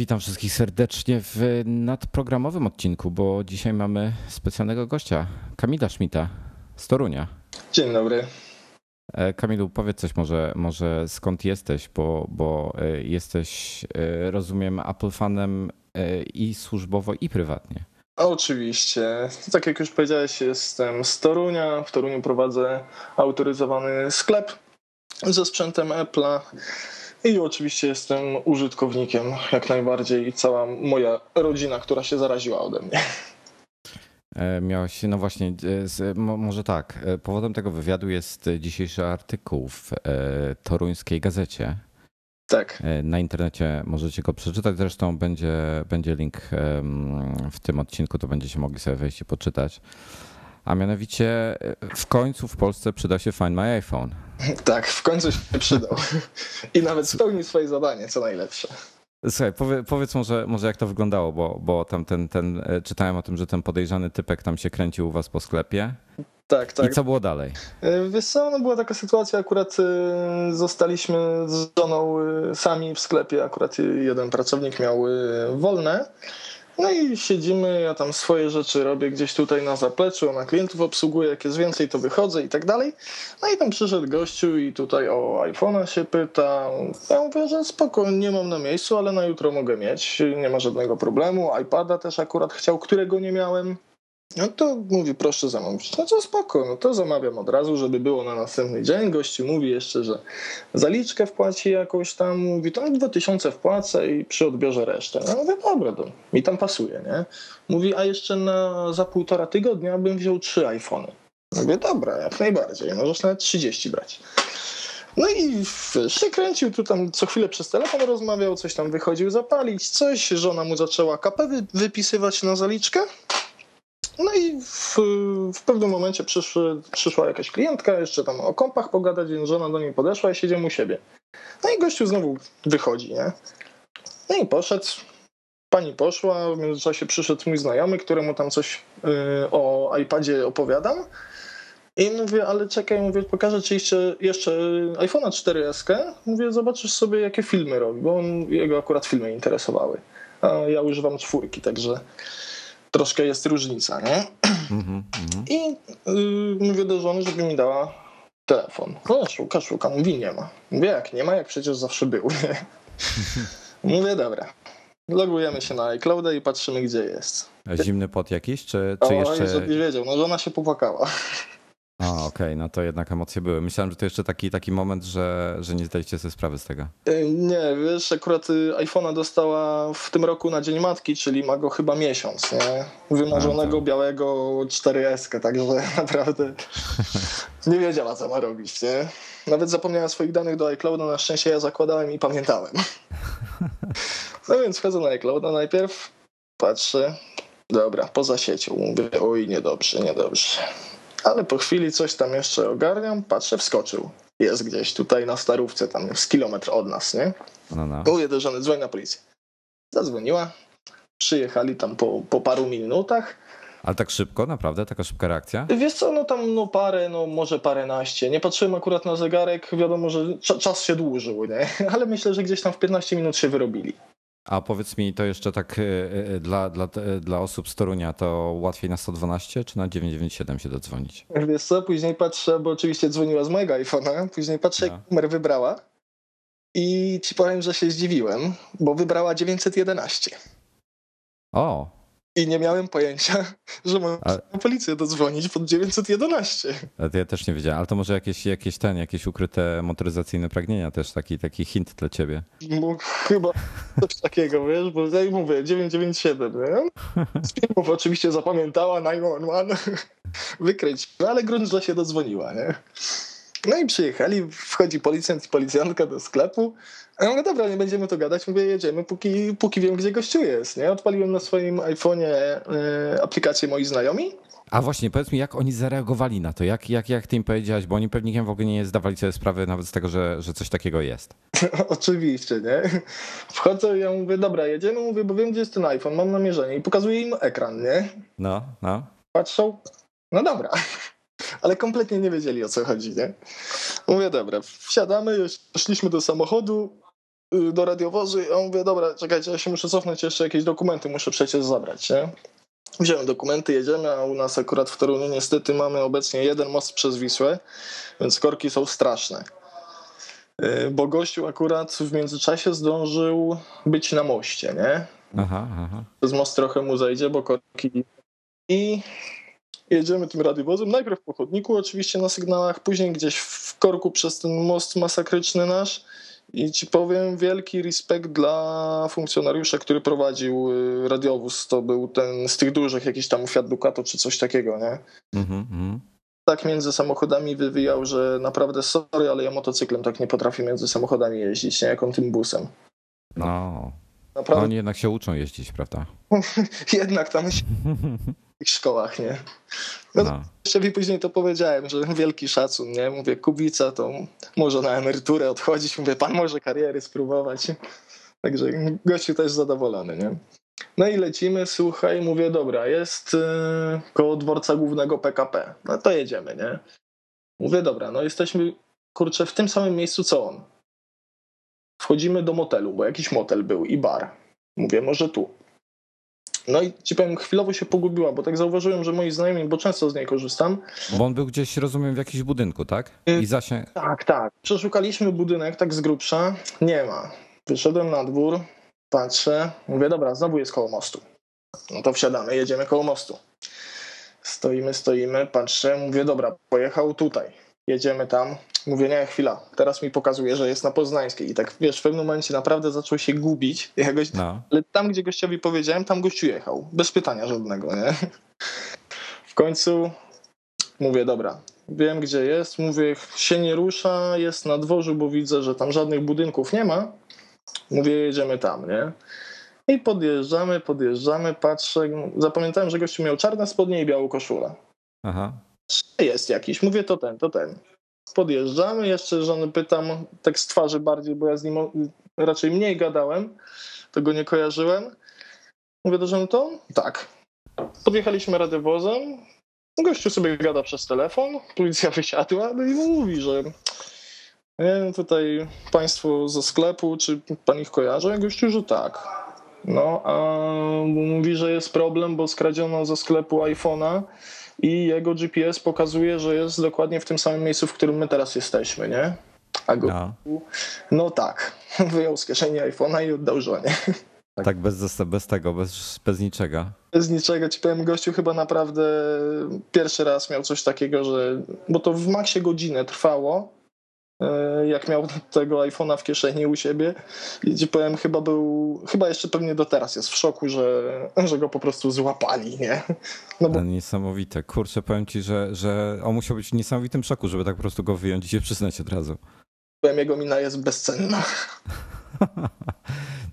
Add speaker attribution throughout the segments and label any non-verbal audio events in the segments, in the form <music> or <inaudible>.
Speaker 1: Witam wszystkich serdecznie w nadprogramowym odcinku, bo dzisiaj mamy specjalnego gościa, Kamila Szmita z Torunia.
Speaker 2: Dzień dobry.
Speaker 1: E, Kamilu, powiedz coś może, może skąd jesteś, bo, bo e, jesteś, e, rozumiem, Apple fanem i służbowo, i prywatnie.
Speaker 2: Oczywiście. Tak jak już powiedziałeś, jestem z Torunia. W Toruniu prowadzę autoryzowany sklep ze sprzętem Apple'a. I oczywiście jestem użytkownikiem jak najbardziej i cała moja rodzina, która się zaraziła ode mnie.
Speaker 1: E, miałeś, no właśnie, e, z, może tak. E, powodem tego wywiadu jest dzisiejszy artykuł w toruńskiej gazecie.
Speaker 2: Tak.
Speaker 1: Na internecie możecie go przeczytać. Zresztą będzie, będzie link w tym odcinku, to będziecie mogli sobie wejść i poczytać. A mianowicie w końcu w Polsce przyda się Find My iPhone. <laughs>
Speaker 2: Tak, w końcu się przydał. <laughs> I nawet spełnił swoje zadanie, co najlepsze.
Speaker 1: Słuchaj, powie, powiedz może, może jak to wyglądało, bo, bo tam ten, ten, e, czytałem o tym, że ten podejrzany typek tam się kręcił u was po sklepie.
Speaker 2: Tak, tak.
Speaker 1: I co było dalej?
Speaker 2: E, wiesz co, no była taka sytuacja, akurat e, zostaliśmy z żoną sami w sklepie, akurat jeden pracownik miał wolne no i siedzimy, ja tam swoje rzeczy robię gdzieś tutaj na zapleczu, na klientów obsługuję, jak jest więcej, to wychodzę i tak dalej. No i tam przyszedł gościu i tutaj o iPhone'a się pyta. Ja mówię, że spoko, nie mam na miejscu, ale na jutro mogę mieć, nie ma żadnego problemu. iPada też akurat chciał, którego nie miałem. No to mówi, proszę zamówić. No to spoko, no to zamawiam od razu, żeby było na następny dzień. Gościu mówi jeszcze, że zaliczkę wpłaci jakąś tam, mówi, tam 2000 wpłacę i przy odbiorze resztę. No mówię, dobra, to mi tam pasuje, nie? Mówi, a jeszcze na, za półtora tygodnia bym wziął trzy iPhony. Mówię, dobra, jak najbardziej, możesz nawet 30 brać. No i się kręcił tu tam co chwilę przez telefon rozmawiał, coś tam wychodził zapalić, coś, żona mu zaczęła kapę wypisywać na zaliczkę. No i w, w pewnym momencie przyszły, przyszła jakaś klientka, jeszcze tam o kąpach pogadać, więc żona do niej podeszła i siedział u siebie. No i gościu znowu wychodzi, nie? No i poszedł, pani poszła, w międzyczasie przyszedł mój znajomy, któremu tam coś yy, o iPadzie opowiadam. I mówię, ale czekaj, mówię, pokażę ci jeszcze, jeszcze iPhone'a 4S. Mówię, zobaczysz sobie, jakie filmy robi, bo on, jego akurat filmy interesowały. A ja używam czwórki, także troszkę jest różnica, nie? Mm-hmm, I y, mówię do żony, żeby mi dała telefon. No szuka, szuka, mówi nie ma. Mówię jak nie ma, jak przecież zawsze był, <laughs> mówię dobra. Logujemy się na iClouda i patrzymy, gdzie jest.
Speaker 1: Zimny pot jakiś, czy, czy
Speaker 2: o,
Speaker 1: jeszcze...
Speaker 2: żebyś wiedział, no żona się popłakała.
Speaker 1: A, okej, okay, no to jednak emocje były. Myślałem, że to jeszcze taki, taki moment, że, że nie zdaliście sobie sprawy z tego.
Speaker 2: E, nie, wiesz, akurat y, iPhone'a dostała w tym roku na Dzień Matki, czyli ma go chyba miesiąc, nie? Wymarzonego A, białego 4S, także <laughs> naprawdę nie wiedziała, co ma robić, nie? Nawet zapomniała swoich danych do iClouda, na szczęście ja zakładałem i pamiętałem. <laughs> No więc wchodzę na iClouda najpierw, patrzę, dobra, poza siecią, mówię, oj, niedobrze, niedobrze. Ale po chwili coś tam jeszcze ogarniam, patrzę, wskoczył. Jest gdzieś tutaj na starówce, tam z kilometr od nas, nie? No, no. Mówię do żony, dzwoń na policję. Zadzwoniła, przyjechali tam po, po paru minutach.
Speaker 1: Ale tak szybko, naprawdę? Taka szybka reakcja?
Speaker 2: Wiesz co, no tam no parę, no może paręnaście. Nie patrzyłem akurat na zegarek, wiadomo, że czas się dłużył, nie? <laughs> Ale myślę, że gdzieś tam w 15 minut się wyrobili.
Speaker 1: A powiedz mi to jeszcze tak e, e, dla, dla, dla osób z Torunia, to łatwiej na 112 czy na 997 się dodzwonić?
Speaker 2: Wiesz co, później patrzę, bo oczywiście dzwoniła z mojego iPhone'a, później patrzę no. jak numer wybrała i ci powiem, że się zdziwiłem, bo wybrała 911.
Speaker 1: O,
Speaker 2: i nie miałem pojęcia, <laughs> że mam na policję dodzwonić pod 911.
Speaker 1: Ale ja też nie wiedziałem, ale to może jakieś, jakieś ten, jakieś ukryte motoryzacyjne pragnienia też, taki, taki hint dla ciebie.
Speaker 2: No, chyba coś <laughs> takiego, wiesz, bo ja mówię 997, nie? Z filmów oczywiście zapamiętała 911, <laughs> wykręć, ale grunt, że się dodzwoniła, nie? No i przyjechali, wchodzi policjant i policjantka do sklepu. Ja mówię, dobra, nie będziemy to gadać, mówię, jedziemy, póki, póki wiem, gdzie gościu jest. Nie? Odpaliłem na swoim iPhone'ie y, aplikację moi znajomi.
Speaker 1: A właśnie, powiedz mi, jak oni zareagowali na to? Jak, jak, jak ty im powiedziałaś? Bo oni pewnie w ogóle nie zdawali sobie sprawy nawet z tego, że, że coś takiego jest. <laughs>
Speaker 2: Oczywiście, nie? Wchodzę i ja mówię, dobra, jedziemy, mówię, bo wiem, gdzie jest ten iPhone, mam namierzenie i pokazuję im ekran, nie?
Speaker 1: No, no.
Speaker 2: Patrzą, no dobra <laughs> ale kompletnie nie wiedzieli o co chodzi, nie? Mówię, dobra, wsiadamy, szliśmy do samochodu, do radiowozu i on mówię, dobra, czekajcie, ja się muszę cofnąć, jeszcze jakieś dokumenty muszę przecież zabrać, nie? Wziąłem dokumenty, jedziemy, a u nas akurat w Toruniu niestety mamy obecnie jeden most przez Wisłę, więc korki są straszne. Y, Bo gościu akurat w międzyczasie zdążył być na moście, nie?
Speaker 1: Aha, aha.
Speaker 2: Przez most trochę mu zejdzie, bo korki... I jedziemy tym radiowozem, najpierw po chodniku oczywiście na sygnałach, później gdzieś w korku przez ten most masakryczny nasz i ci powiem wielki respekt dla funkcjonariusza, który prowadził y, radiowóz, to był ten z tych dużych jakiś tam Fiat Ducato czy coś takiego, nie?
Speaker 1: Mhm, mhm.
Speaker 2: Tak między samochodami wywijał, że naprawdę sorry, ale ja motocyklem tak nie potrafię między samochodami jeździć, nie? Jak on tym busem.
Speaker 1: No.
Speaker 2: Naprawdę
Speaker 1: Oni jednak się uczą jeździć, prawda? <laughs>
Speaker 2: jednak tam się <laughs> szkołach, nie? No,
Speaker 1: No.
Speaker 2: Jeszcze mi później to powiedziałem, że wielki szacun, nie? Mówię, Kubica to może na emeryturę odchodzić, mówię, pan może kariery spróbować. Także gościu też zadowolony, nie? No i lecimy, słuchaj, mówię, dobra, jest yy, koło dworca głównego PKP. No to jedziemy, nie? Mówię, dobra, no jesteśmy, kurczę, w tym samym miejscu co on. Wchodzimy do motelu, bo jakiś motel był i bar. Mówię, może tu. No i ci powiem, chwilowo się pogubiła, bo tak zauważyłem, że moi znajomi, bo często z niej korzystam,
Speaker 1: Bo on był gdzieś, rozumiem, w jakimś budynku, tak? I zasięg.
Speaker 2: Tak, tak. Przeszukaliśmy budynek tak z grubsza. Nie ma. Wyszedłem na dwór, patrzę, mówię, dobra, znowu jest koło mostu. No to wsiadamy, jedziemy koło mostu. Stoimy, stoimy, patrzę, mówię, dobra, pojechał tutaj. Jedziemy tam. Mówię, nie, chwila, teraz mi pokazuje, że jest na Poznańskiej. I tak, wiesz, w pewnym momencie naprawdę zaczął się gubić. <laughs> Jakoś,
Speaker 1: No.
Speaker 2: ale tam, gdzie gościowi powiedziałem, tam gościu jechał. Bez pytania żadnego, nie? W końcu mówię, dobra, wiem gdzie jest. Mówię, się nie rusza, jest na dworzu, bo widzę, że tam żadnych budynków nie ma. Mówię, jedziemy tam, nie? I podjeżdżamy, podjeżdżamy, patrzę. Zapamiętałem, że gościu miał czarne spodnie i białą koszulę.
Speaker 1: Aha.
Speaker 2: Jest jakiś. Mówię, to ten, to ten. Podjeżdżamy, jeszcze żony pytam, tak z twarzy bardziej, bo ja z nim raczej mniej gadałem, to go nie kojarzyłem. Mówię do żony, to tak. Podjechaliśmy radiowozem, gościu sobie gada przez telefon, policja <laughs> wysiadła, no i mówi, że nie tutaj państwo ze sklepu, czy pan ich kojarzy? Gościu, że tak. No, a mówi, że jest problem, bo skradziono ze sklepu iPhone'a i jego GPS pokazuje, że jest dokładnie w tym samym miejscu, w którym my teraz jesteśmy, nie? A go, no,
Speaker 1: No.
Speaker 2: tak, <laughs> wyjął z kieszeni iPhone'a i oddał żonie.
Speaker 1: Tak, bez, zas- bez tego, bez, bez niczego.
Speaker 2: Bez niczego ci powiem, gościu chyba naprawdę pierwszy raz miał coś takiego, że. Bo to w maksie godzinę trwało, jak miał <laughs> tego iPhone'a w kieszeni u siebie. I ci powiem, chyba był. Chyba jeszcze pewnie do teraz jest w szoku, że, <laughs> że go po prostu złapali, nie? No bo
Speaker 1: Niesamowite. Kurczę, powiem ci, że, że on musiał być w niesamowitym szoku, żeby tak po prostu go wyjąć i się przyznać od razu.
Speaker 2: powiem, jego mina jest bezcenna. <laughs>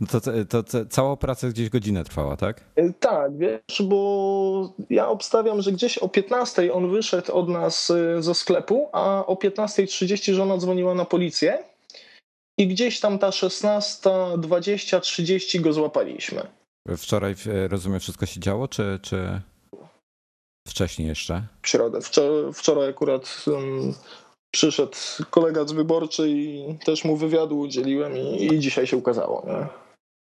Speaker 1: No to, to, to cała operacja gdzieś godzinę trwała, tak?
Speaker 2: E, Tak, wiesz, bo ja obstawiam, że gdzieś o 15 on wyszedł od nas e, ze sklepu, a o 15.30 żona dzwoniła na policję i gdzieś tam ta 16.20, 30 go złapaliśmy.
Speaker 1: Wczoraj, e, rozumiem, wszystko się działo, czy, czy wcześniej jeszcze?
Speaker 2: W środę. Wczoraj, wczoraj akurat um, przyszedł kolega z wyborczy i też mu wywiadu udzieliłem i, i dzisiaj się ukazało. Nie?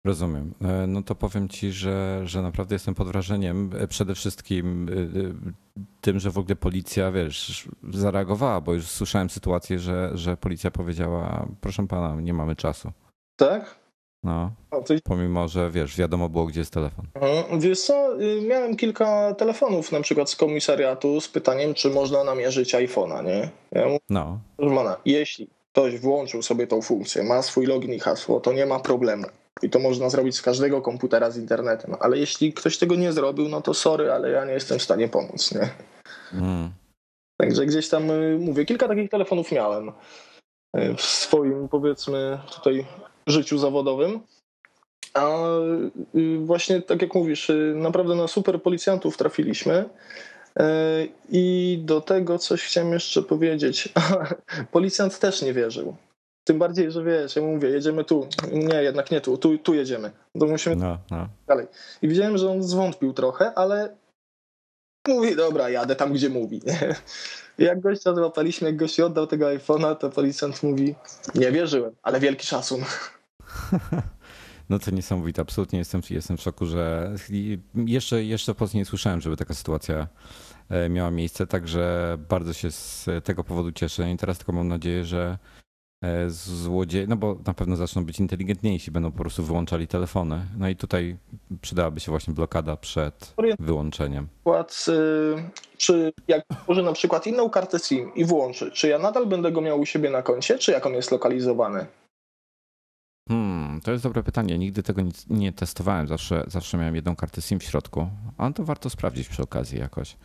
Speaker 1: Rozumiem. E, No to powiem ci, że, że naprawdę jestem pod wrażeniem. E, Przede wszystkim e, tym, że w ogóle policja, wiesz, zareagowała, bo już słyszałem sytuację, że, że policja powiedziała, proszę pana, nie mamy czasu.
Speaker 2: Tak?
Speaker 1: No, pomimo, że wiesz, wiadomo było, gdzie jest telefon.
Speaker 2: Wiesz co, y, miałem kilka telefonów na przykład z komisariatu z pytaniem, czy można namierzyć iPhone'a, nie? Ja mówię,
Speaker 1: No,
Speaker 2: proszę pana, jeśli ktoś włączył sobie tą funkcję, ma swój login i hasło, to nie ma problemu. I to można zrobić z każdego komputera z internetem. Ale jeśli ktoś tego nie zrobił, no to sorry, ale ja nie jestem w stanie pomóc, nie?
Speaker 1: mm.
Speaker 2: Także gdzieś tam, y, mówię, kilka takich telefonów miałem y, w swoim, powiedzmy, tutaj życiu zawodowym. A y, właśnie, tak jak mówisz, naprawdę na super policjantów trafiliśmy. I do tego coś chciałem jeszcze powiedzieć. <laughs> Policjant też nie wierzył. Tym bardziej, że wiesz, ja mu mówię, jedziemy tu. Nie, jednak nie tu, tu, tu jedziemy. To musimy
Speaker 1: no, no.
Speaker 2: dalej. I widziałem, że on zwątpił trochę, ale mówi, dobra, jadę tam, gdzie mówi. <laughs> Jak gościa złapaliśmy, jak gość oddał tego iPhone'a, to policjant mówi, nie wierzyłem, ale wielki szacun. <laughs>
Speaker 1: No to niesamowite, absolutnie jestem, jestem w szoku, że jeszcze, jeszcze po nie słyszałem, żeby taka sytuacja e, miała miejsce, także bardzo się z tego powodu cieszę i teraz tylko mam nadzieję, że złodzieje, no bo na pewno zaczną być inteligentniejsi, będą po prostu wyłączali telefony. No i tutaj przydałaby się właśnie blokada przed wyłączeniem.
Speaker 2: Przykład, czy jak tworzy na przykład inną kartę SIM i włączy, czy ja nadal będę go miał u siebie na koncie, czy jak on jest lokalizowany?
Speaker 1: Hmm, to jest dobre pytanie. Nigdy tego nie, nie testowałem. Zawsze, zawsze miałem jedną kartę SIM w środku. A to warto sprawdzić przy okazji jakoś.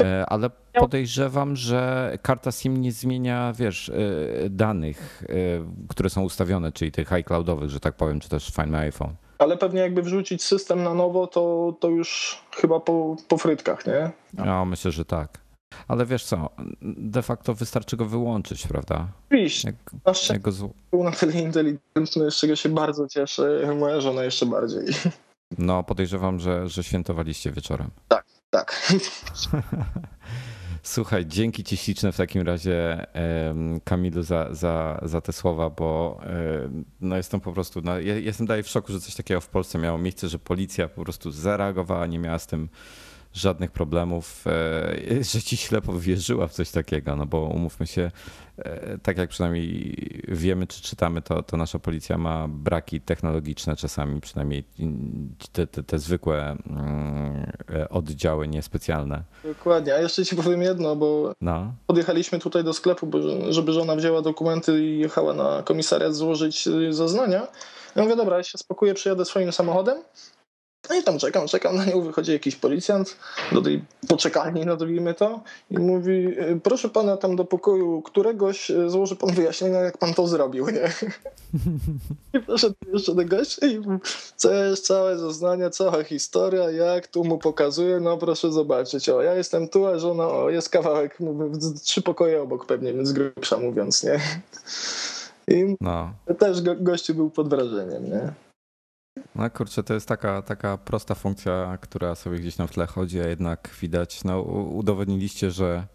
Speaker 1: E, ale podejrzewam, że karta SIM nie zmienia, wiesz, e, danych, e, które są ustawione, czyli tych iCloudowych, że tak powiem, czy też Find My iPhone.
Speaker 2: Ale pewnie jakby wrzucić system na nowo, to, to już chyba po, po frytkach, nie?
Speaker 1: No, myślę, że tak. Ale wiesz co, de facto wystarczy go wyłączyć, prawda?
Speaker 2: Oczywiście. Jak, jak go z... Był na tyle inteligentny, z czego się bardzo cieszę. Moja żona jeszcze bardziej.
Speaker 1: No, podejrzewam, że, że świętowaliście wieczorem.
Speaker 2: Tak, tak. <laughs>
Speaker 1: Słuchaj, dzięki Ci śliczne w takim razie, Kamilu, za, za, za te słowa, bo no jestem po prostu, no, jestem dalej w szoku, że coś takiego w Polsce miało miejsce, że policja po prostu zareagowała, nie miała z tym żadnych problemów, e, <laughs> że ci ślepo wierzyła w coś takiego, no bo umówmy się, e, tak jak przynajmniej wiemy czy czytamy, to, to nasza policja ma braki technologiczne czasami, przynajmniej te, te, te zwykłe mm, e, oddziały niespecjalne.
Speaker 2: Dokładnie, a jeszcze ci powiem jedno, bo no. podjechaliśmy tutaj do sklepu, żeby żona wzięła dokumenty i jechała na komisariat złożyć zeznania. Ja mówię, dobra, ja się spokóję, przyjadę swoim samochodem, no i tam czekam, czekam na nią, wychodzi jakiś policjant do tej poczekalni, nazwijmy to, i mówi, proszę pana tam do pokoju któregoś, e, złoży pan wyjaśnienia, jak pan to zrobił, nie? <laughs> I poszedł jeszcze do gościa i jest całe zeznania, cała historia, jak tu mu pokazuje, no proszę zobaczyć, o, ja jestem tu, a żona, o, jest kawałek, mówię, trzy pokoje obok pewnie, więc grubsza mówiąc, nie? <laughs> I no. też go, gościu był pod wrażeniem, nie?
Speaker 1: No kurczę, to jest taka, taka prosta funkcja, która sobie gdzieś tam w tle chodzi, a jednak widać, no udowodniliście, że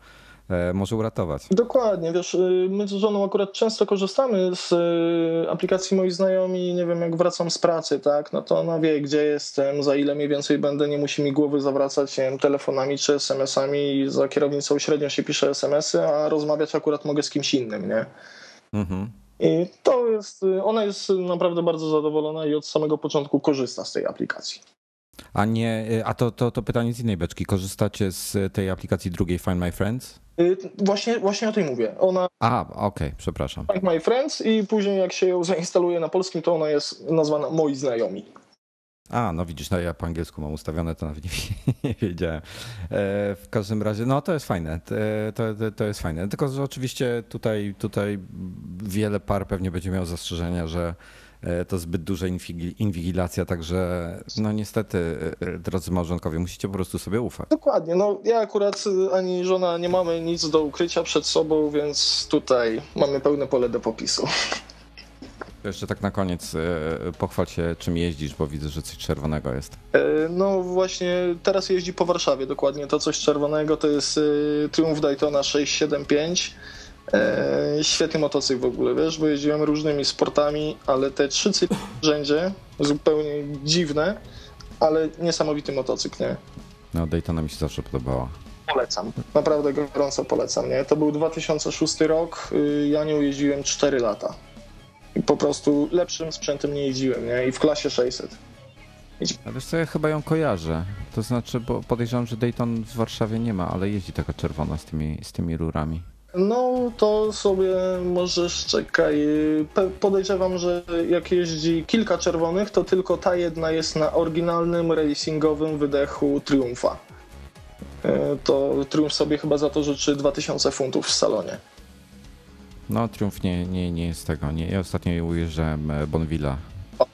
Speaker 1: e, może uratować.
Speaker 2: Dokładnie, wiesz, y, my z żoną akurat często korzystamy z y, aplikacji moi znajomi, nie wiem, jak wracam z pracy, tak, no to ona wie, gdzie jestem, za ile mniej więcej będę, nie musi mi głowy zawracać, nie wiem, telefonami czy SMS-ami, za kierownicą średnio się pisze SMS-y, a rozmawiać akurat mogę z kimś innym, nie? Mhm. I to jest, ona jest naprawdę bardzo zadowolona i od samego początku korzysta z tej aplikacji.
Speaker 1: A nie, a to, to, to pytanie z innej beczki. Korzystacie z tej aplikacji drugiej Find My Friends?
Speaker 2: Y, właśnie, właśnie o tej mówię. Ona.
Speaker 1: A, okej, okay, przepraszam.
Speaker 2: Find My Friends i później jak się ją zainstaluje na polskim, to ona jest nazwana Moi Znajomi.
Speaker 1: A, no widzisz, no ja po angielsku mam ustawione, to nawet <laughs> nie, nie wiedziałem. E, w każdym razie, no to jest fajne, to, to, to, jest fajne. Tylko, że oczywiście tutaj, tutaj wiele par pewnie będzie miało zastrzeżenia, że e, to zbyt duża inwigilacja, także no niestety, e, drodzy małżonkowie, musicie po prostu sobie ufać.
Speaker 2: Dokładnie, no ja akurat ani żona nie mamy nic do ukrycia przed sobą, więc tutaj mamy pełne pole do popisu.
Speaker 1: Jeszcze tak na koniec e, pochwal się, czym jeździsz, bo widzę, że coś czerwonego jest.
Speaker 2: E, no właśnie, teraz jeździ po Warszawie dokładnie. To coś czerwonego to jest e, Triumph Daytona 675. Świetny motocykl w ogóle, wiesz, bo jeździłem różnymi sportami, ale te trzy cykly w rzędzie, zupełnie dziwne, ale niesamowity motocykl, nie?
Speaker 1: No Daytona mi się zawsze podobała.
Speaker 2: Polecam, naprawdę gorąco polecam, nie? To był 2006 rok, y, ja nią jeździłem 4 lata po prostu lepszym sprzętem nie jeździłem, nie? I w klasie 600.
Speaker 1: A wiesz co, ja chyba ją kojarzę. To znaczy, bo podejrzewam, że Dayton w Warszawie nie ma, ale jeździ taka czerwona z tymi, z tymi rurami.
Speaker 2: No to sobie możesz, czekaj, podejrzewam, że jak jeździ kilka czerwonych, to tylko ta jedna jest na oryginalnym racingowym wydechu Triumfa. E, to Triumph sobie chyba za to życzy 2000 funtów w salonie.
Speaker 1: No, Triumph nie, nie, nie jest tego. Nie. Ja ostatnio ujeżdżałem e, Bonvilla.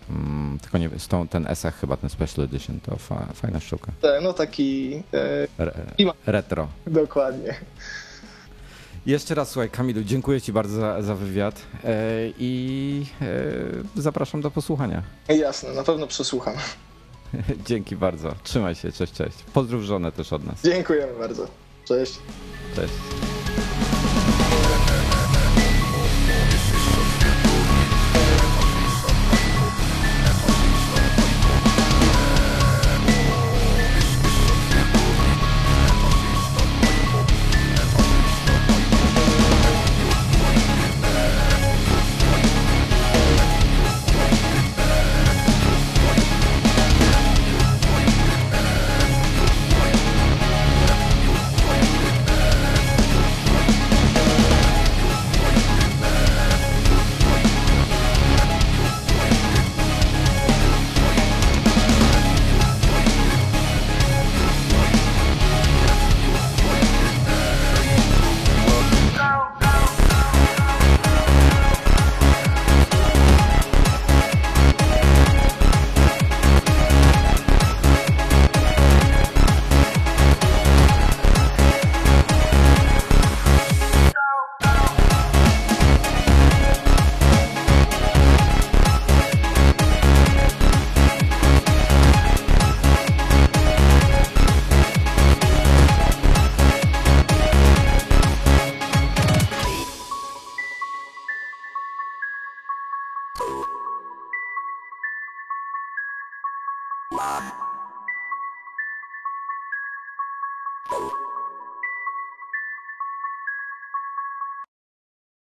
Speaker 1: Mm, tylko nie wiem, ten Esach chyba, ten Special Edition, to fa, fajna sztuka.
Speaker 2: No taki... E,
Speaker 1: Re, retro.
Speaker 2: Dokładnie.
Speaker 1: Jeszcze raz, słuchaj, Kamilu, dziękuję Ci bardzo za, za wywiad e, i e, zapraszam do posłuchania.
Speaker 2: Jasne, na pewno przesłucham. <laughs>
Speaker 1: Dzięki bardzo. Trzymaj się, cześć, cześć. Pozdrów żonę też od nas.
Speaker 2: Dziękujemy bardzo. Cześć.
Speaker 1: Cześć.